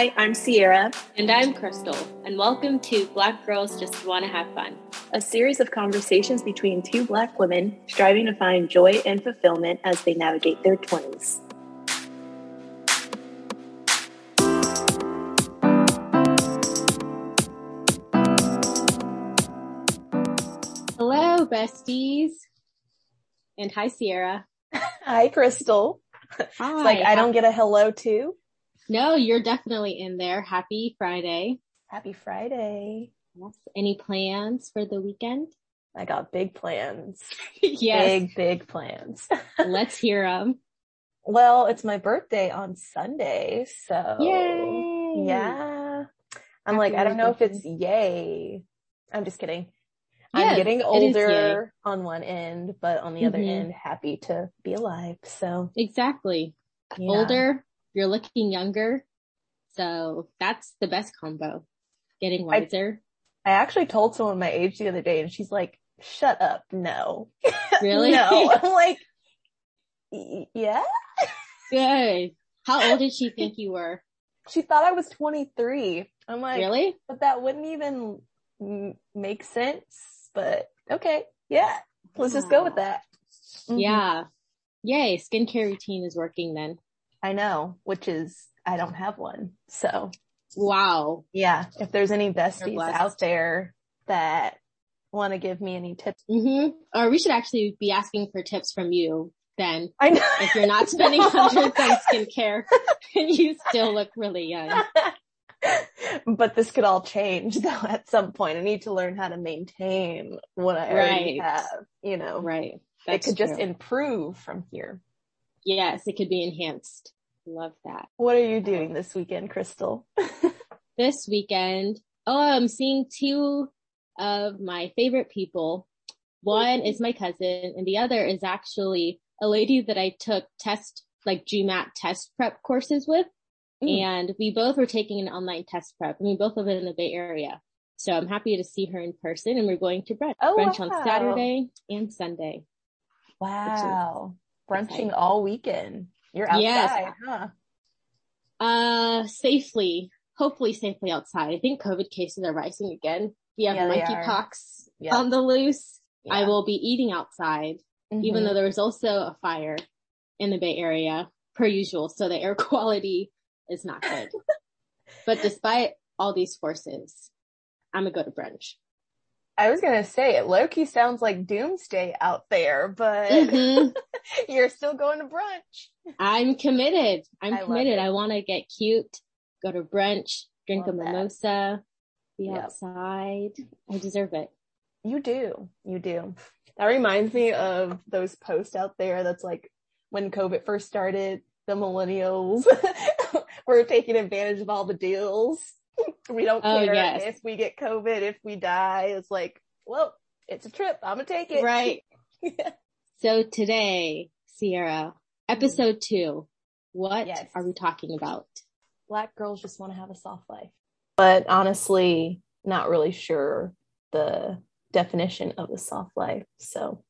Hi, I'm Sierra. And I'm Krystal, and welcome to Black Girls Just Want to Have Fun, a series of conversations between two Black women striving to find joy and fulfillment as they navigate their 20s. Hello, besties. And hi, Sierra. Hi, Krystal. Hi. It's like I don't get a hello too. No, you're definitely in there. Happy Friday. Happy Friday. Yes. Any plans for the weekend? I got big plans. yes. Big, big plans. Let's hear them. Well, it's my birthday on Sunday, so Yay! yeah. I'm Happy like, I don't know if it's yay. I'm just kidding. Yes, I'm getting it is yay. older on one end, but on the other Mhm. end, happy to be alive. So Exactly. yeah. Older, you're looking younger. So that's the best combo. Getting I- wiser. I actually told someone my age the other day and she's like, shut up. No. Really? no. I'm like, yeah. Good. How old did she think you were? She thought I was 23. I'm like, really? but that wouldn't even m- make sense. But okay. Yeah. Let's just go with that. Mhm. Yeah. Yay. Skincare routine is working then. I know, which is, I don't have one. So Wow. yeah, if there's any besties out there that want to give me any tips, hmm Or we should actually be asking for tips from you then. I know. If you're not spending hundreds on skincare and you still look really young. but this could all change though at some point. I need to learn how to maintain what I already have, you know. Right. It That's could just improve from here. Yes, it could be enhanced. Love that. What are you doing this weekend, Krystal? This weekend, oh, I'm seeing two of my favorite people. One is my cousin and the other is actually a lady that I took test, like GMAT test prep courses with. Mm. And we both were taking an online test prep and we both live in the Bay Area. So I'm happy to see her in person and we're going to brunch, Oh, brunch wow. on Saturday and Sunday. Wow. Brunching all weekend. You're outside, Yes. huh? Uh, safely, hopefully safely outside. I think COVID cases are rising again. We have Yeah, monkeypox Yeah. on the loose. I will be eating outside, even Mhm. though there was also a fire in the Bay Area per usual. So the air quality is not good. but despite all these forces, I'm gonna go to brunch. I was gonna say it low-key sounds like doomsday out there, but Mhm. you're still going to brunch. I'm committed. I'm I committed. I want to get cute, go to brunch, drink Love a that. mimosa, be Yep. outside. I deserve it. You do. You do. That reminds me of those posts out there that's like when COVID first started, the millennials were taking advantage of all the deals. we don't Oh, care yes. if we get COVID, if we die. It's like, well, it's a trip. I'm gonna take it. Right. So today, Sierra, episode two, what Yes. are we talking about? Black girls just want to have a soft life. But honestly, not really sure the definition of a soft life. So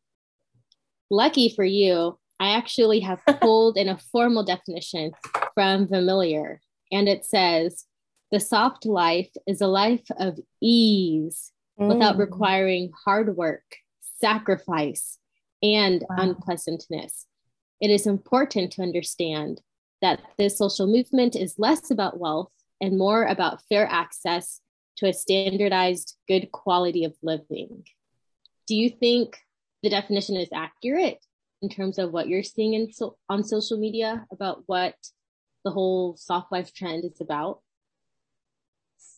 Lucky for you, I actually have pulled in a formal definition from Familiar, and it says the soft life is a life of ease without Mm. requiring hard work, sacrifice, and Wow. unpleasantness. It is important to understand that this social movement is less about wealth and more about fair access to a standardized good quality of living. Do you think the definition is accurate in terms of what you're seeing in so- on social media about what the whole soft life trend is about?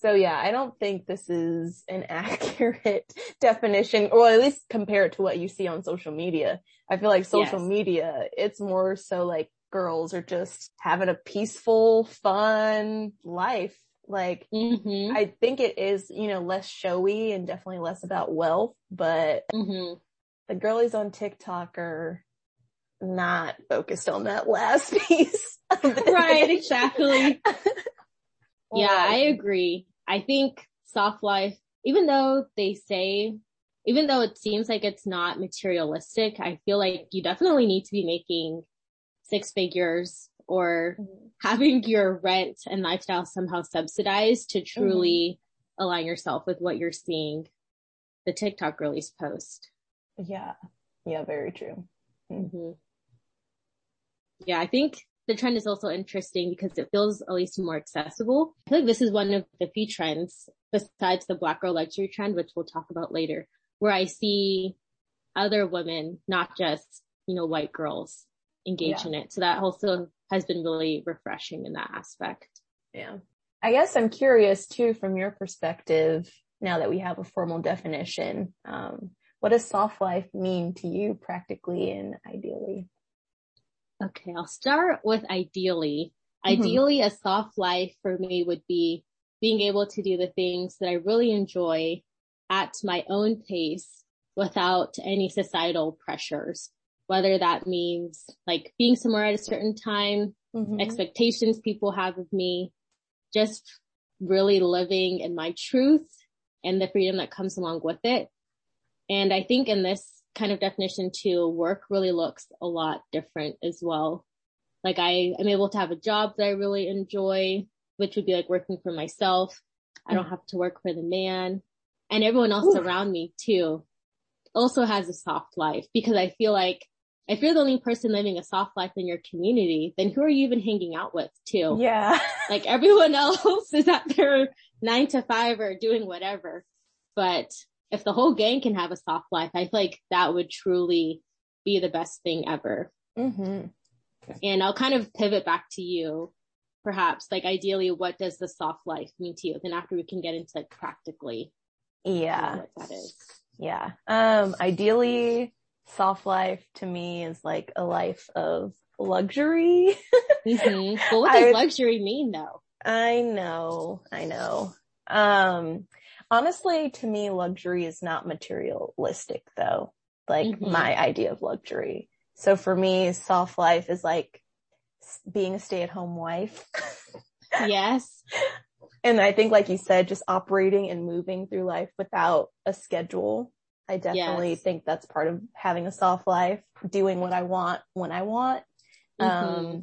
So yeah, I don't think this is an accurate definition, or at least compare it to what you see on social media. I feel like social Yes. media, it's more so like girls are just having a peaceful, fun life. Like Mm-hmm. I think it is, you know, less showy and definitely less about wealth, but Mm-hmm. the girlies on TikTok are not focused on that last piece. Right, exactly. Yeah, I agree. I think soft life, even though they say, even though it seems like it's not materialistic, I feel like you definitely need to be making six figures or Mhm. having your rent and lifestyle somehow subsidized to truly align yourself with what you're seeing the TikTok girlies post. Yeah. Yeah, very true. hmm Yeah, I think the trend is also interesting because it feels at least more accessible. I feel like this is one of the few trends besides the black girl luxury trend, which we'll talk about later, where I see other women, not just, you know, white girls engage Yeah. in it. So that also has been really refreshing in that aspect. Yeah. I guess I'm curious too, from your perspective, now that we have a formal definition, um, what does soft life mean to you practically and ideally? Okay, I'll start with ideally. Mhm. Ideally, a soft life for me would be being able to do the things that I really enjoy at my own pace without any societal pressures. Whether that means like being somewhere at a certain time, Mhm. expectations people have of me, just really living in my truth and the freedom that comes along with it. And I think in this kind of definition to work really looks a lot different as well. Like I am able to have a job that I really enjoy, which would be like working for myself. I don't have to work for the man and everyone else Ooh. around me too also has a soft life because I feel like if you're the only person living a soft life in your community, then who are you even hanging out with too? Yeah. Like everyone else is at their nine to five or doing whatever. But if the whole gang can have a soft life, I feel like that would truly be the best thing ever. hmm And I'll kind of pivot back to you, perhaps like ideally, what does the soft life mean to you? Then after we can get into like practically Yeah. what that is. Yeah. Um, ideally, soft life to me is like a life of luxury. hmm But what does I- luxury mean though? I know, I know. Um, honestly, to me, luxury is not materialistic though. Like Mhm. my idea of luxury. So for me, soft life is like being a stay-at-home wife. Yes. and I think, like you said, just operating and moving through life without a schedule. I definitely Yes. think that's part of having a soft life, doing what I want when I want. Mhm. Um,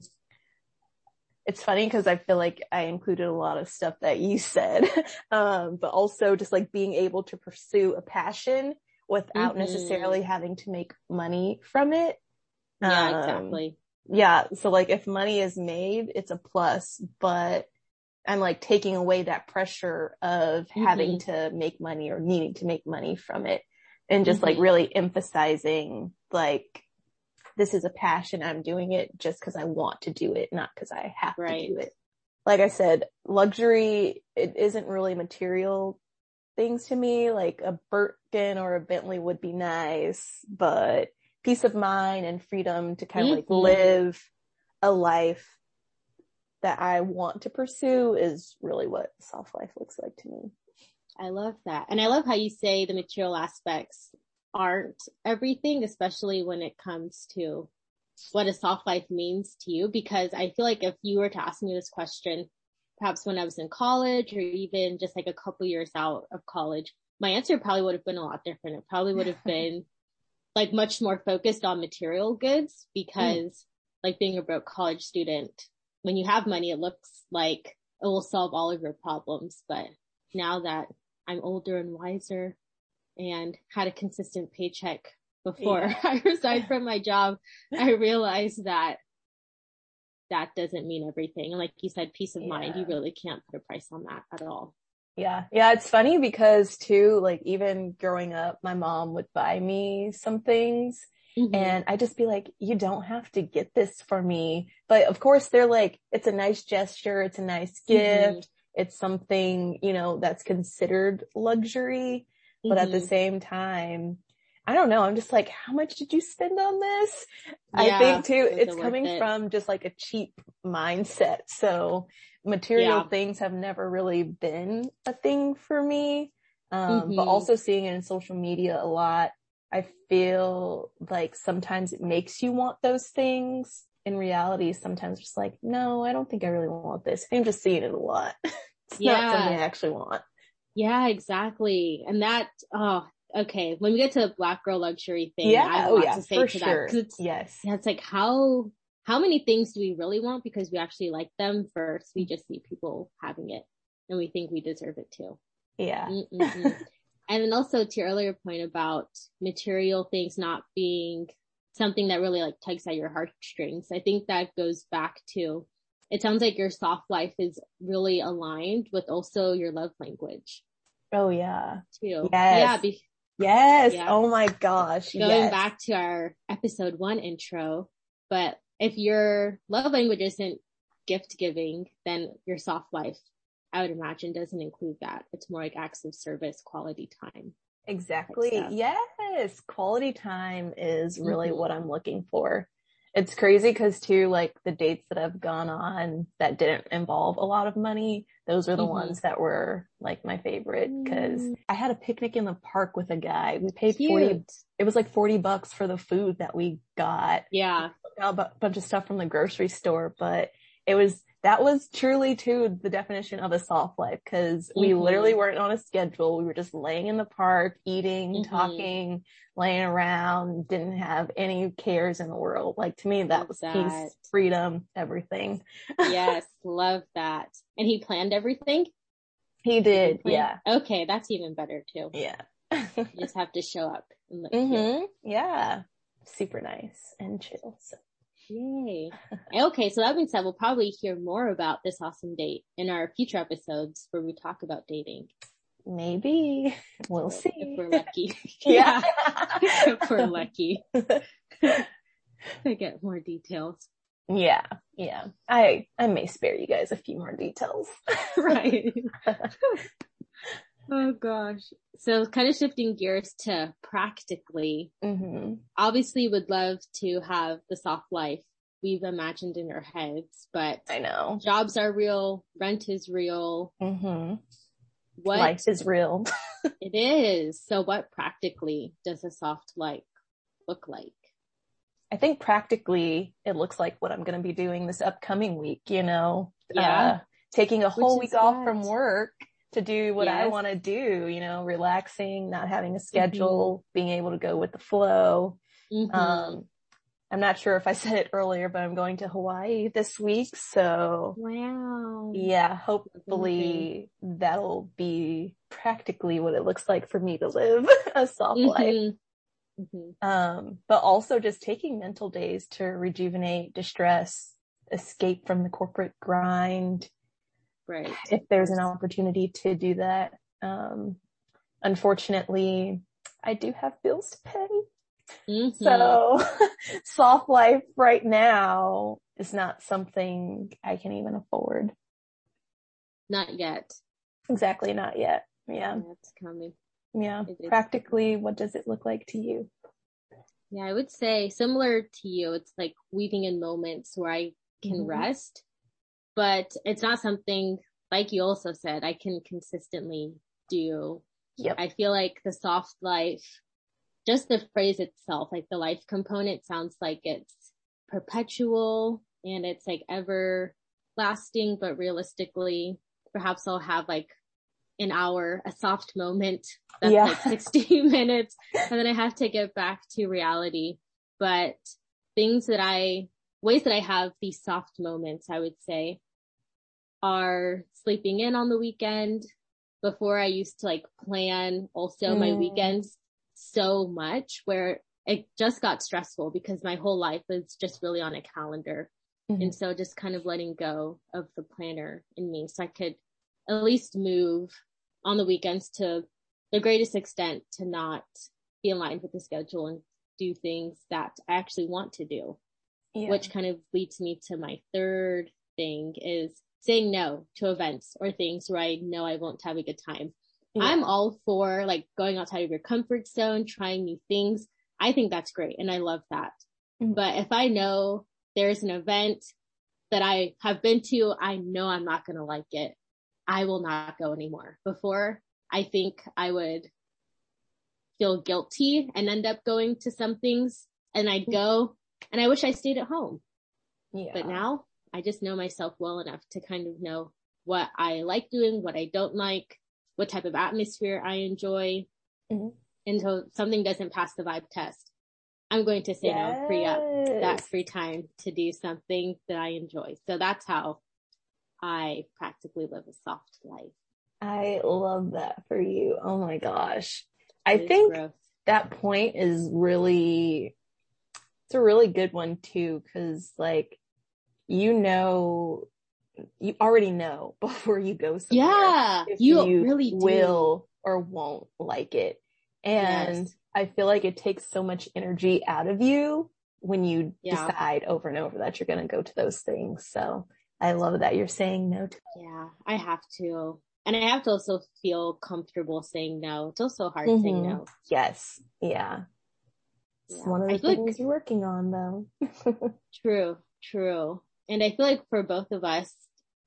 it's funny because I feel like I included a lot of stuff that you said, um, but also just like being able to pursue a passion without Mhm. necessarily having to make money from it. Yeah, Um, exactly. Yeah. So like if money is made, it's a plus, but I'm like taking away that pressure of having to make money or needing to make money from it and just like Mhm. really emphasizing like, this is a passion. I'm doing it just cause I want to do it, not cause I have Right. to do it. Like I said, luxury, it isn't really material things to me. Like a Birkin or a Bentley would be nice, but peace of mind and freedom to kind of like Mhm. live a life that I want to pursue is really what soft life looks like to me. I love that. And I love how you say the material aspects aren't everything, especially when it comes to what a soft life means to you. Because I feel like if you were to ask me this question, perhaps when I was in college or even just like a couple years out of college, my answer probably would have been a lot different. It probably would have been like much more focused on material goods because mm. like being a broke college student, when you have money, it looks like it will solve all of your problems. But now that I'm older and wiser and had a consistent paycheck before Yeah. I resigned from my job, I realized that that doesn't mean everything. And like you said, peace of mind, you really can't put a price on that at all. Yeah. Yeah. It's funny because too, like even growing up, my mom would buy me some things Mhm. and I just be like, you don't have to get this for me. But of course they're like, it's a nice gesture. It's a nice gift. It's something, you know, that's considered luxury. But at the Mhm. same time, I don't know. I'm just like, how much did you spend on this? I think too, it's coming it? from just like a cheap mindset. So material Yeah. things have never really been a thing for me. Um, but Mhm. also seeing it in social media a lot, I feel like sometimes it makes you want those things. In reality, sometimes just like, no, I don't think I really want this. I'm just seeing it a lot. it's not something I actually want. Yeah, exactly. And that, oh, okay. When we get to the black girl luxury thing, I have a Oh lot yeah, to say for to sure. that. it's, yes. yeah, it's like how, how many things do we really want because we actually like them first? we just see people having it and we think we deserve it too. Yeah. Mm, mm, mm. and then also to your earlier point about material things not being something that really like tugs at your heartstrings. I think that goes back to it sounds like your soft life is really aligned with also your love language. Oh yeah. Too. Yes. Yeah. Be- yes. Yeah. Oh my gosh. going yes. back to our episode one intro, but if your love language isn't gift giving, then your soft life, I would imagine doesn't include that. It's more like acts of service, quality time. Exactly. Yes. Quality time is really Mhm. what I'm looking for. It's crazy because too, like the dates that I've gone on that didn't involve a lot of money, those are the Mhm. ones that were like my favorite because Mm. I had a picnic in the park with a guy. We paid 40, it was like 40 bucks for the food that we got. Yeah. a bu- bunch of stuff from the grocery store, but it was, that was truly too the definition of a soft life because we Mhm. literally weren't on a schedule. We were just laying in the park, eating, Mhm. talking, laying around, didn't have any cares in the world. Like to me, that Love was that. peace, freedom, everything. yes. Love that. And he planned everything? He did. Plan- Yeah. Okay. That's even better too. Yeah. You just have to show up and let mm hmm Yeah. Super nice and chill. So. Yay. Okay, so that being said, we'll probably hear more about this awesome date in our future episodes where we talk about dating. Maybe we'll see. If we're lucky. Yeah. if we're lucky to get more details. Yeah, yeah. I I may spare you guys a few more details. Right. Oh gosh. So kind of shifting gears to practically, hmm obviously would love to have the soft life we've imagined in our heads, but I know. jobs are real, rent is real. hmm What Life is real. It is. So what practically does a soft life look like? I think practically it looks like what I'm going to be doing this upcoming week, you know, Yeah. uh, taking a whole Which week off from work to do what I want to do, you know, relaxing, not having a schedule, being able to go with the flow. Mhm. Um, I'm not sure if I said it earlier, but I'm going to Hawaii this week. So wow. yeah, hopefully that'll be practically what it looks like for me to live a soft life. Mhm. Mhm. Um, but also just taking mental days to rejuvenate, distress, escape from the corporate grind. Right. If there's an opportunity to do that. Um, unfortunately, I do have bills to pay. Mhm. So soft life right now is not something I can even afford. Not yet. Exactly. Not yet. Yeah. That's coming. Yeah. Practically, what does it look like to you? Yeah, I would say similar to you. It's like weaving in moments where I can Mhm. rest, but it's not something like you also said I can consistently do. Yep. I feel like the soft life, just the phrase itself, like the life component sounds like it's perpetual and it's like ever lasting, but realistically, perhaps I'll have like an hour, a soft moment that's Yeah. like 60 minutes and then I have to get back to reality. But things that I, ways that I have these soft moments, I would say are sleeping in on the weekend. Before I used to like plan also my Mm. weekends so much where it just got stressful because my whole life was just really on a calendar. Mhm. And so just kind of letting go of the planner in me so I could at least move on the weekends to the greatest extent to not be aligned with the schedule and do things that I actually want to do, Yeah. which kind of leads me to my third thing is saying no to events or things where I know I won't have a good time. Yeah. I'm all for like going outside of your comfort zone, trying new things. I think that's great and I love that. Mhm. But if I know there's an event that I have been to, I know I'm not going to like it. I will not go anymore. Before, I think I would feel guilty and end up going to some things and I'd go and I wish I stayed at home. yeah. But now I just know myself well enough to kind of know what I like doing, what I don't like, what type of atmosphere I enjoy. Mhm. And so something doesn't pass the vibe test. I'm going to say yes. no, free up that free time to do something that I enjoy. So that's how I practically live a soft life. I love that for you. Oh my gosh. I think growth. that point is really, it's a really good one too. Cause like, you know, you already know before you go somewhere. Yeah. You, you, really will or won't like it. And yes. I feel like it takes so much energy out of you when you yeah. decide over and over that you're going to go to those things. So I love that you're saying no to. Yeah, I have to. And I have to also feel comfortable saying no. It's also hard mm-hmm. saying no. Yes. Yeah. It's yeah. one of the things like, you're working on though. true, true. And I feel like for both of us,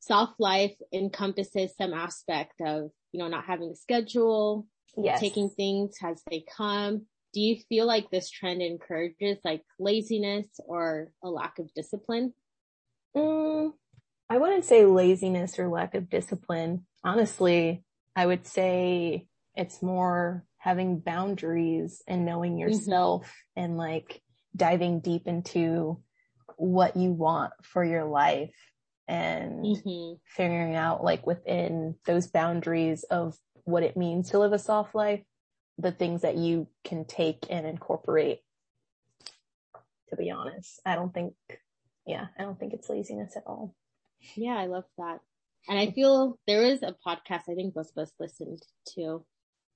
soft life encompasses some aspect of, you know, not having a schedule, yes. taking things as they come. Do you feel like this trend encourages like laziness or a lack of discipline? Mm, I wouldn't say laziness or lack of discipline. Honestly, I would say it's more having boundaries and knowing mm-hmm. yourself mm-hmm. and like diving deep into what you want for your life and mm-hmm. figuring out like within those boundaries of what it means to live a soft life, the things that you can take and incorporate. To be honest, I don't think, yeah, I don't think it's laziness at all. Yeah, I love that. And I feel there is a podcast I think both of us listened to,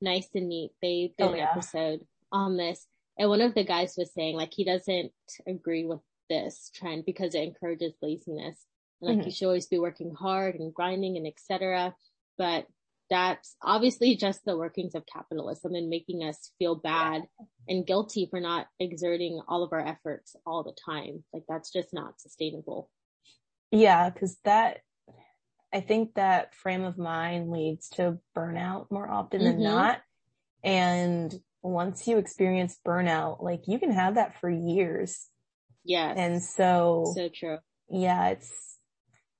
Nice and Neat. They did oh, an yeah. episode on this. And one of the guys was saying like he doesn't agree with this trend because it encourages laziness. And like mm-hmm. you should always be working hard and grinding and etc. But that's obviously just the workings of capitalism and making us feel bad and guilty for not exerting all of our efforts all the time. Like that's just not sustainable. Yeah, because that, I think that frame of mind leads to burnout more often mm-hmm. than not. And once you experience burnout, like you can have that for years. Yes. And so, so true. Yeah, it's,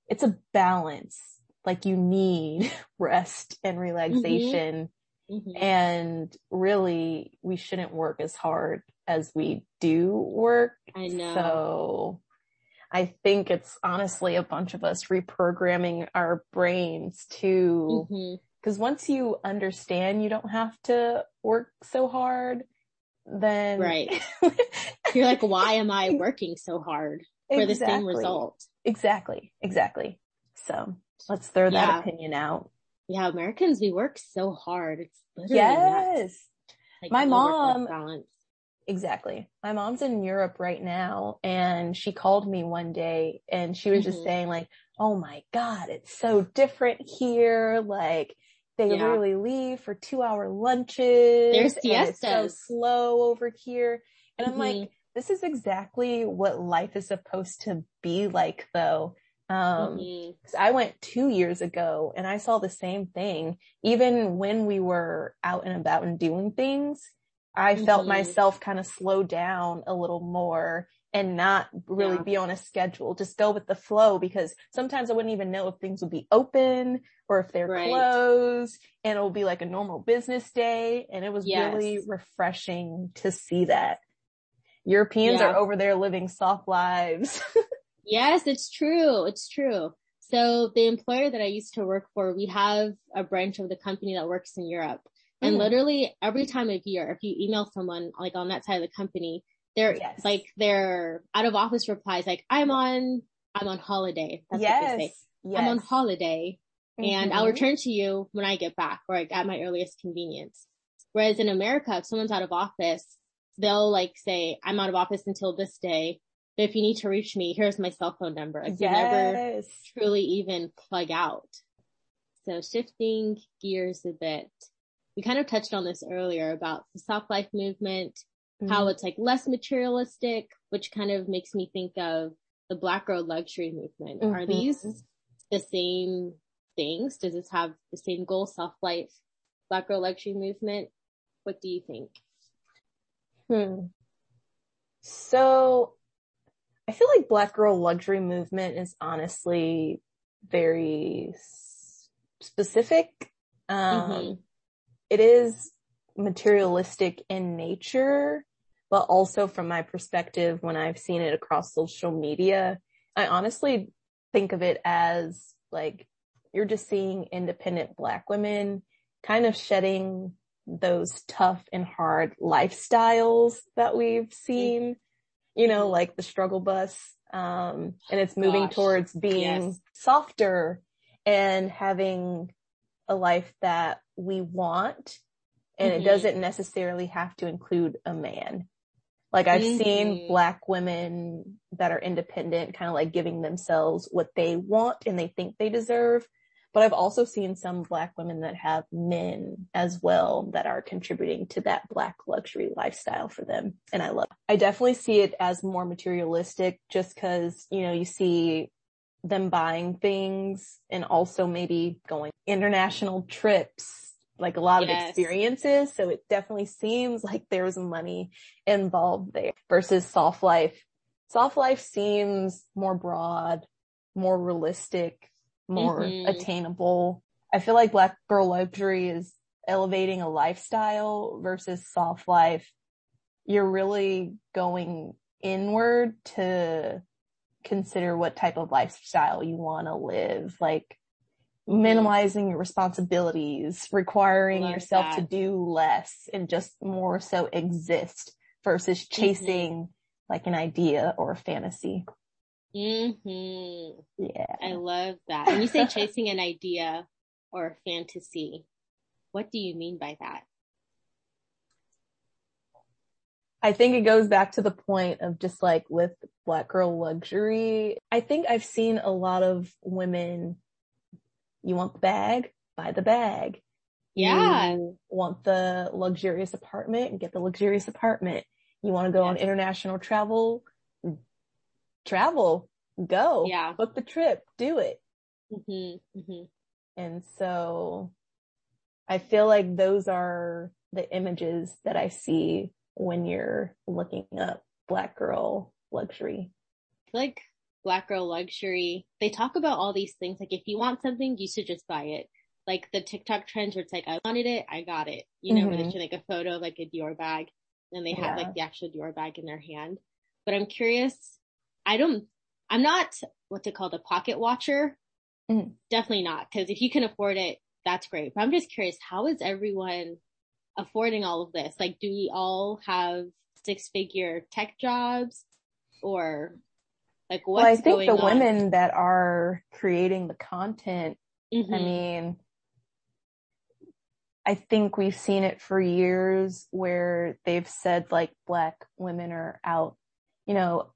it's a balance. Like you need rest and relaxation. Mm-hmm. Mm-hmm. And really, we shouldn't work as hard as we do work. I know. So I think it's honestly a bunch of us reprogramming our brains to, because mm-hmm. once you understand you don't have to work so hard, then. Right. You're like, why am I working so hard for exactly. the same result? Exactly. Exactly. So let's throw yeah. that opinion out. Yeah. Americans, we work so hard. It's literally yes. Like, My mom, balance. Exactly. My mom's in Europe right now and she called me one day and she was mm-hmm. just saying like, Oh my God, it's so different here. Like they yeah. literally leave for two hour lunches. There's siestas. so slow over here. And mm-hmm. I'm like, this is exactly what life is supposed to be like though. Um, mm-hmm. I went two years ago and I saw the same thing. Even when we were out and about and doing things, I mm-hmm. felt myself kind of slow down a little more and not really yeah. be on a schedule, just go with the flow because sometimes I wouldn't even know if things would be open or if they're right. closed and it will be like a normal business day. And it was yes. really refreshing to see that. Europeans yeah. are over there living soft lives. yes, it's true. It's true. So the employer that I used to work for, we have a branch of the company that works in Europe. And mm. literally every time of year, if you email someone like on that side of the company, they're yes. like their out of office replies like, I'm on, I'm on holiday. That's yes. what they say. Yes. I'm on holiday mm-hmm. and I'll mm-hmm. return to you when I get back or like at my earliest convenience. Whereas in America, if someone's out of office, they'll like say, I'm out of office until this day. But if you need to reach me, here's my cell phone number. Like yes. never truly even plug out. So shifting gears a bit we kind of touched on this earlier about the soft life movement, mm-hmm. how it's like less materialistic, which kind of makes me think of the black girl luxury movement. Mm-hmm. Are these the same things? Does this have the same goal, soft life, black girl luxury movement? What do you think? Hmm. So I feel like black girl luxury movement is honestly very specific. Um, mm-hmm it is materialistic in nature, but also from my perspective, when I've seen it across social media, I honestly think of it as like you're just seeing independent black women kind of shedding those tough and hard lifestyles that we've seen, you know, like the struggle bus. Um, and it's moving Gosh, towards being yes. softer and having a life that we want. And Mhm. it doesn't necessarily have to include a man. Like I've seen Mhm. black women that are independent, kind of like giving themselves what they want and they think they deserve. But I've also seen some black women that have men as well that are contributing to that black luxury lifestyle for them. And I love, I definitely see it as more materialistic just cause, you know, you see them buying things and also maybe going international trips, like a lot of Yes. experiences. So it definitely seems like there's money involved there versus soft life. Soft life seems more broad, more realistic, more Mhm. attainable. I feel like black girl luxury is elevating a lifestyle versus soft life. You're really going inward to consider what type of lifestyle you want to live, like minimizing your responsibilities, requiring Love yourself to do less and just more so exist versus chasing like an idea or a fantasy. hmm Yeah. I love that. When you say chasing an idea or a fantasy, what do you mean by that? I think it goes back to the point of just like with black girl luxury. I think I've seen a lot of women, you want the bag, buy the bag. Yeah. You want the luxurious apartment, get the luxurious apartment. You want to go on international travel, travel, go, Yeah. book the trip, do it. hmm hmm And so I feel like those are the images that I see when you're looking up black girl luxury. Like black girl luxury, they talk about all these things. Like if you want something, you should just buy it. Like the TikTok trends where it's like, I wanted it, I got it. You know, where they Mhm. show like a photo of like a Dior bag and they have Yeah. like the actual Dior bag in their hand. But I'm curious, I don't, I'm not what's it called, a pocket watcher. Mhm. Definitely not. Cause if you can afford it, that's great. But I'm just curious, how is everyone affording all of this? Like, do we all have six figure tech jobs or like what's well, I think the on? women that are creating the content, I Mhm. mean, I think we've seen it for years where they've said like black women are out, you know,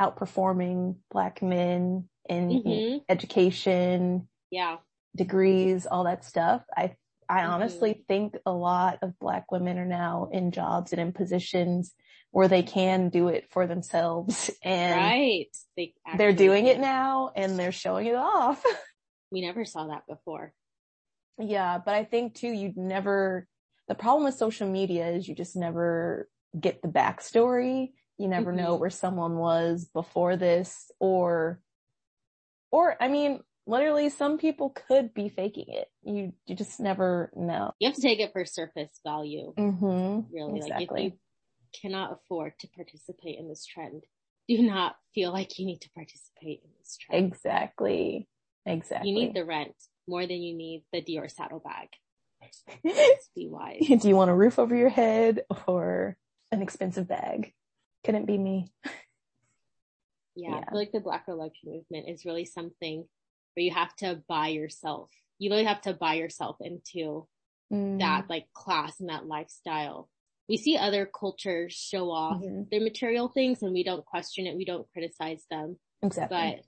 outperforming black men in Mhm. education, yeah. degrees, all that stuff. I I Mhm. honestly think a lot of black women are now in jobs and in positions where they can do it for themselves and right. They they're doing it now and they're showing it off. We never saw that before. yeah, but I think too you'd never the problem with social media is you just never get the backstory. You never know Mhm. where someone was before this or or I mean literally some people could be faking it. You you just never know. You have to take it for surface value, Mhm. really. Like Exactly. if you cannot afford to participate in this trend, do not feel like you need to participate in this trend. Exactly. Exactly. You need the rent more than you need the Dior saddlebag. Be wise. Do you want a roof over your head or an expensive bag? Couldn't be me. Yeah, Yeah. I feel like the Black Girl Luxury movement is really something where you have to buy yourself. You really have to buy yourself into Mm. that like class and that lifestyle. We see other cultures show off Mhm. their material things and we don't question it. We don't criticize them, Exactly. but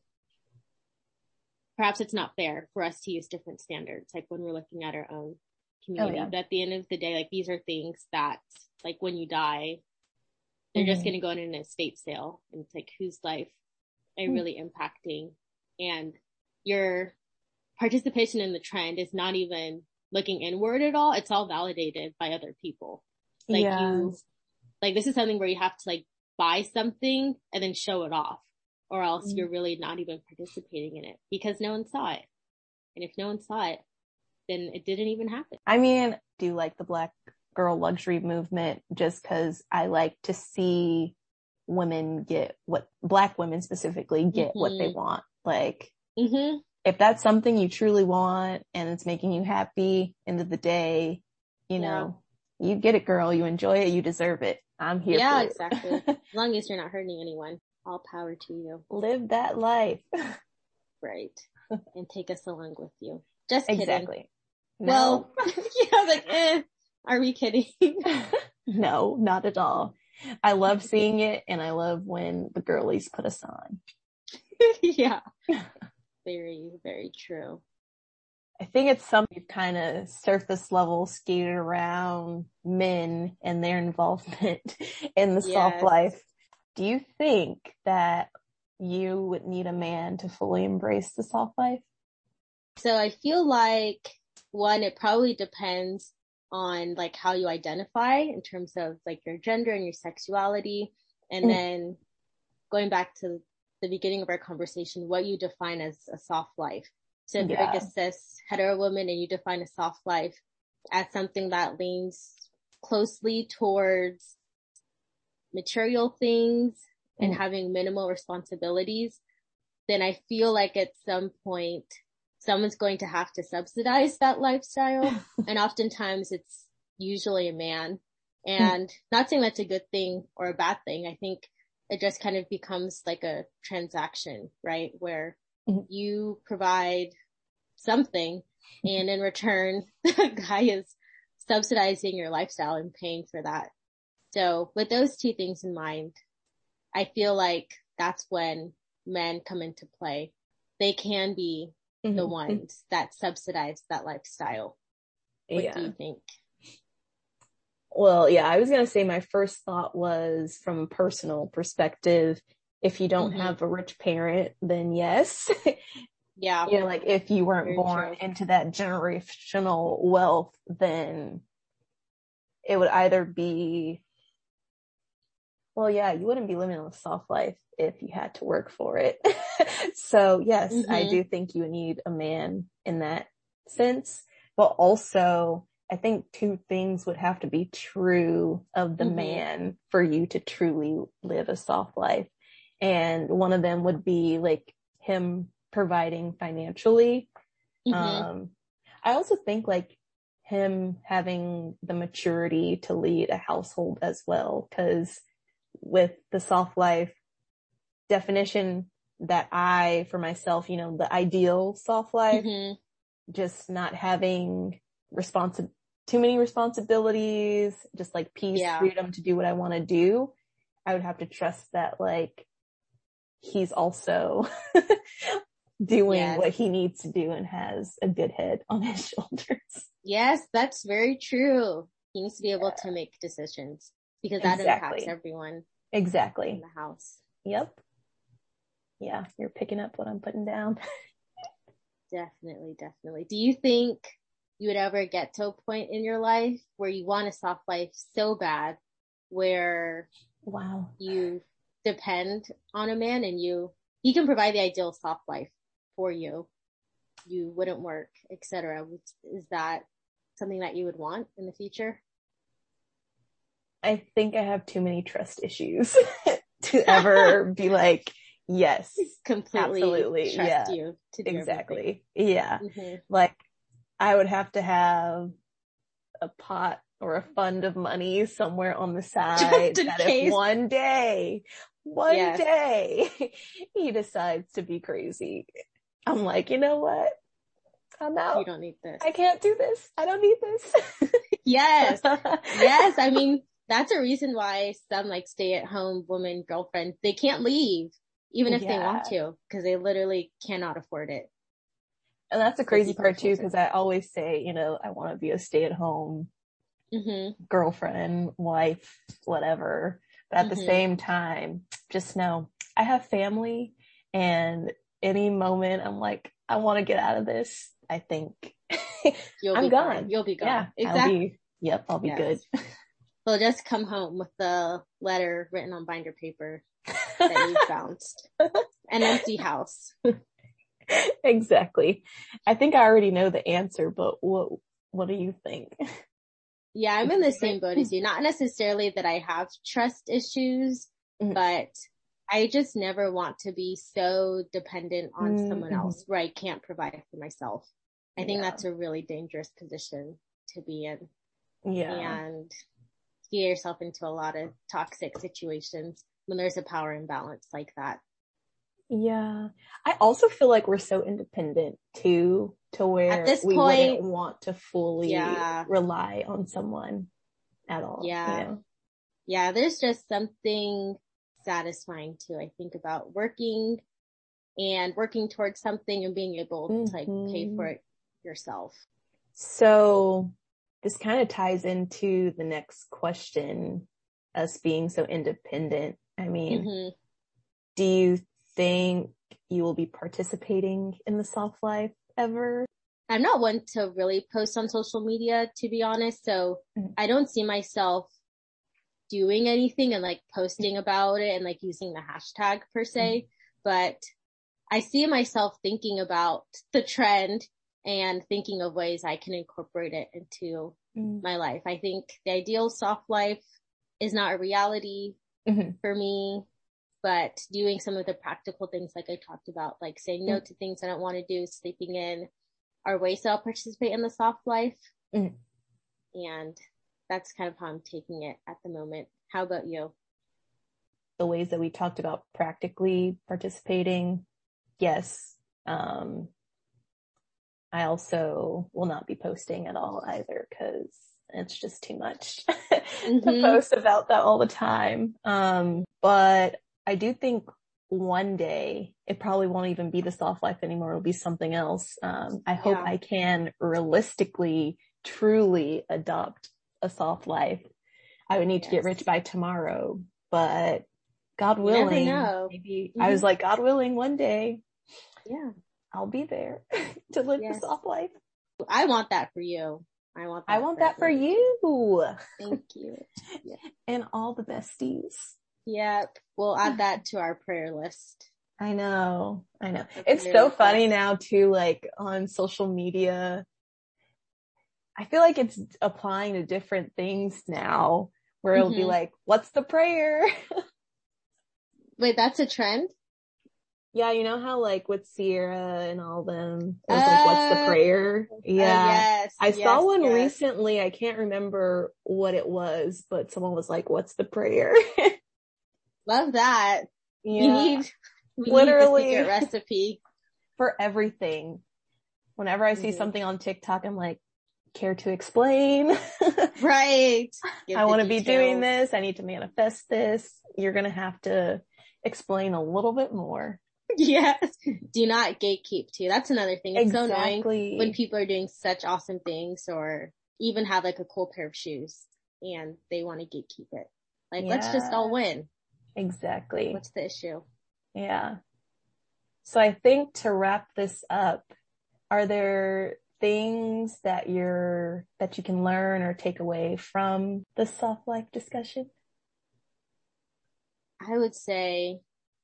perhaps it's not fair for us to use different standards, like when we're looking at our own community. Oh, yeah. But at the end of the day, like these are things that like when you die, they're just Mhm. going to go in an estate sale and it's like whose life are you Hmm. really impacting and your participation in the trend is not even looking inward at all it's all validated by other people like you like this is something where you have to like buy something and then show it off or else Mm. you're really not even participating in it because no one saw it and if no one saw it then it didn't even happen I mean, do like the black girl luxury movement just because I like to see women get what black women specifically get mm-hmm. what they mm-hmm. want. Like mm-hmm. if that's something you truly want and it's making you happy end of the day, you yeah. know, you get it girl, you enjoy it, you deserve it. I'm here. Yeah, exactly. as long as you're not hurting anyone, all power to you. Live that life. right. And take us along with you. Just kidding. Exactly. No. Well, yeah, like, eh, are we kidding? no, not at all. I love seeing it and I love when the girlies put us on. yeah. Very, very true. I think it's something kind of surface level skated around men and their involvement in the yes. soft life. Do you think that you would need a man to fully embrace the soft life? So I feel like one, it probably depends on like how you identify in terms of like your gender and your sexuality. And mm. then going back to the beginning of our conversation, what you define as a soft life. So if yeah. you're like a cis hetero woman and you define a soft life as something that leans closely towards material things mm. and having minimal responsibilities, then I feel like at some point someone's going to have to subsidize that lifestyle. and oftentimes it's usually a man. And not saying that's a good thing or a bad thing. I think it just kind of becomes like a transaction, right? Where mm-hmm. you provide something and in return, the guy is subsidizing your lifestyle and paying for that. So with those two things in mind, I feel like that's when men come into play. They can be mm-hmm. the ones that subsidize that lifestyle. What yeah. do you think? Well, yeah, I was going to say my first thought was from a personal perspective. If you don't mm-hmm. have a rich parent, then yes. yeah. You know, like if you weren't Very born true. into that generational wealth, then it would either be, well, yeah, you wouldn't be living a soft life if you had to work for it. so yes, mm-hmm. I do think you need a man in that sense, but also I think two things would have to be true of the mm-hmm. man for you to truly live a soft life. And one of them would be like him providing financially. Mm-hmm. Um, I also think like him having the maturity to lead a household as well, cause with the soft life, definition that I, for myself, you know, the ideal soft life, mm-hmm. just not having responsi- too many responsibilities, just like peace, yeah. freedom to do what I want to do. I would have to trust that like he's also doing yes. what he needs to do and has a good head on his shoulders. Yes, that's very true. He needs to be able yeah. to make decisions because that exactly. impacts everyone. Exactly. In the house. Yep yeah, you're picking up what I'm putting down. definitely, definitely. Do you think you would ever get to a point in your life where you want a soft life so bad where wow you depend on a man and you he can provide the ideal soft life for you you wouldn't work etc is that something that you would want in the future i think i have too many trust issues to ever be like Yes. Completely absolutely. trust yeah. you to do Exactly. Everything. Yeah. Mm-hmm. Like I would have to have a pot or a fund of money somewhere on the side that case. if one day, one yes. day he decides to be crazy, I'm like, you know what? I'm out. You don't need this. I can't do this. I don't need this. yes. Yes. I mean, that's a reason why some like stay at home woman girlfriends, they can't leave even if yeah. they want to, because they literally cannot afford it. And that's the crazy part too, because I always say, you know, I want to be a stay at home mm-hmm. girlfriend, wife, whatever. But at mm-hmm. the same time, just know I have family and any moment I'm like, I want to get out of this. I think You'll I'm gone. Fine. You'll be gone. Yeah, exactly. I'll be, yep, I'll be yes. good. Well, just come home with the letter written on binder paper that you bounced. An empty house. exactly. I think I already know the answer, but what what do you think? Yeah, I'm in the same boat as you. Not necessarily that I have trust issues, mm-hmm. but I just never want to be so dependent on mm-hmm. someone else where I can't provide for myself. I think yeah. that's a really dangerous position to be in. Yeah. And get yourself into a lot of toxic situations when there's a power imbalance like that. Yeah. I also feel like we're so independent too, to where At this we point, wouldn't want to fully yeah. rely on someone at all. Yeah. You know? Yeah. There's just something satisfying too, I think about working and working towards something and being able mm-hmm. to like pay for mm-hmm. it yourself. So this kind of ties into the next question, us being so independent. I mean, mm-hmm. do you think you will be participating in the soft life ever? I'm not one to really post on social media, to be honest. So mm-hmm. I don't see myself doing anything and like posting about it and like using the hashtag per se, mm-hmm. but I see myself thinking about the trend and thinking of ways I can incorporate it into mm-hmm. my life. I think the ideal soft life is not a reality mm-hmm. for me, but doing some of the practical things like I talked about, like saying no mm-hmm. to things I don't want to do, sleeping in, are ways that I'll participate in the soft life. Mm-hmm. And that's kind of how I'm taking it at the moment. How about you? The ways that we talked about practically participating, yes. Um, I also will not be posting at all either because it's just too much mm-hmm. to post about that all the time. Um, but I do think one day it probably won't even be the soft life anymore. It'll be something else. Um, I hope yeah. I can realistically, truly adopt a soft life. I would need yes. to get rich by tomorrow, but God willing, maybe mm-hmm. I was like, God willing, one day, yeah, I'll be there to live yes. the soft life. I want that for you. I want. I want for that for you. Thank you. Yeah. And all the besties. Yep. We'll add that to our prayer list. I know. I know. It's so funny now too, like on social media. I feel like it's applying to different things now where it'll mm-hmm. be like, what's the prayer? Wait, that's a trend? Yeah, you know how like with Ciara and all them, it was uh, like, what's the uh, prayer? Uh, yeah. Uh, yes, I yes, saw one yes. recently. I can't remember what it was, but someone was like, what's the prayer? Love that. Yeah. You need literally need recipe for everything. Whenever I see mm-hmm. something on TikTok, I'm like, care to explain? right. Give I want to be doing this. I need to manifest this. You're going to have to explain a little bit more. Yes. Do not gatekeep too. That's another thing. It's exactly. so annoying when people are doing such awesome things or even have like a cool pair of shoes and they want to gatekeep it. Like, yeah. let's just all win. Exactly. What's the issue? Yeah. So I think to wrap this up, are there things that you're, that you can learn or take away from the soft life discussion? I would say,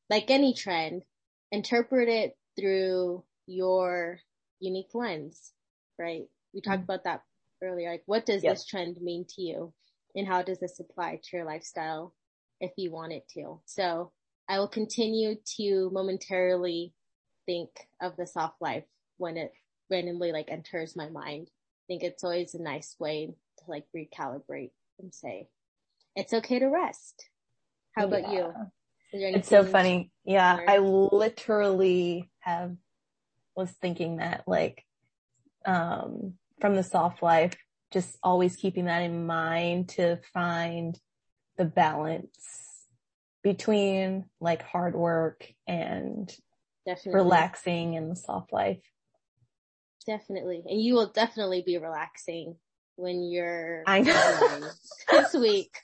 like any trend, interpret it through your unique lens, right? We talked mm-hmm. about that earlier. Like, what does yep. this trend mean to you? And how does this apply to your lifestyle? If you want it to. So I will continue to momentarily think of the soft life when it randomly like enters my mind. I think it's always a nice way to like recalibrate and say, it's okay to rest. How about yeah. you? It's so funny. Yeah. I literally have was thinking that like, um, from the soft life, just always keeping that in mind to find the balance between like hard work and definitely. relaxing and the soft life. Definitely. And you will definitely be relaxing when you're I know. this week.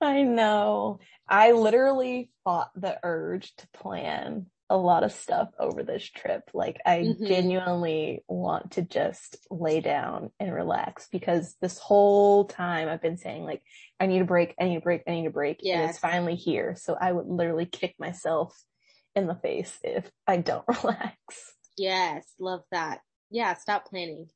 I know. I literally fought the urge to plan a lot of stuff over this trip. Like I mm-hmm. genuinely want to just lay down and relax because this whole time I've been saying like, I need a break, I need a break, I need a break. Yes. And it's finally here. So I would literally kick myself in the face if I don't relax. Yes. Love that. Yeah. Stop planning.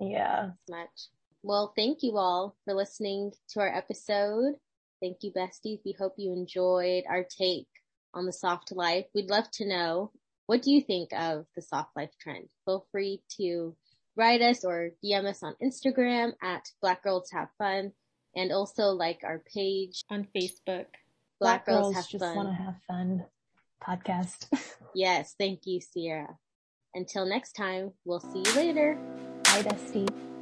Yeah. Much. Well, thank you all for listening to our episode. Thank you, besties. We hope you enjoyed our take on the soft life. We'd love to know what do you think of the soft life trend? Feel free to write us or DM us on Instagram at Black Girls Have Fun and also like our page on Facebook. Black, Black Girls, Girls, Have Just Want to Have Fun podcast. yes. Thank you, Sierra. Until next time, we'll see you later. Bye, bestie.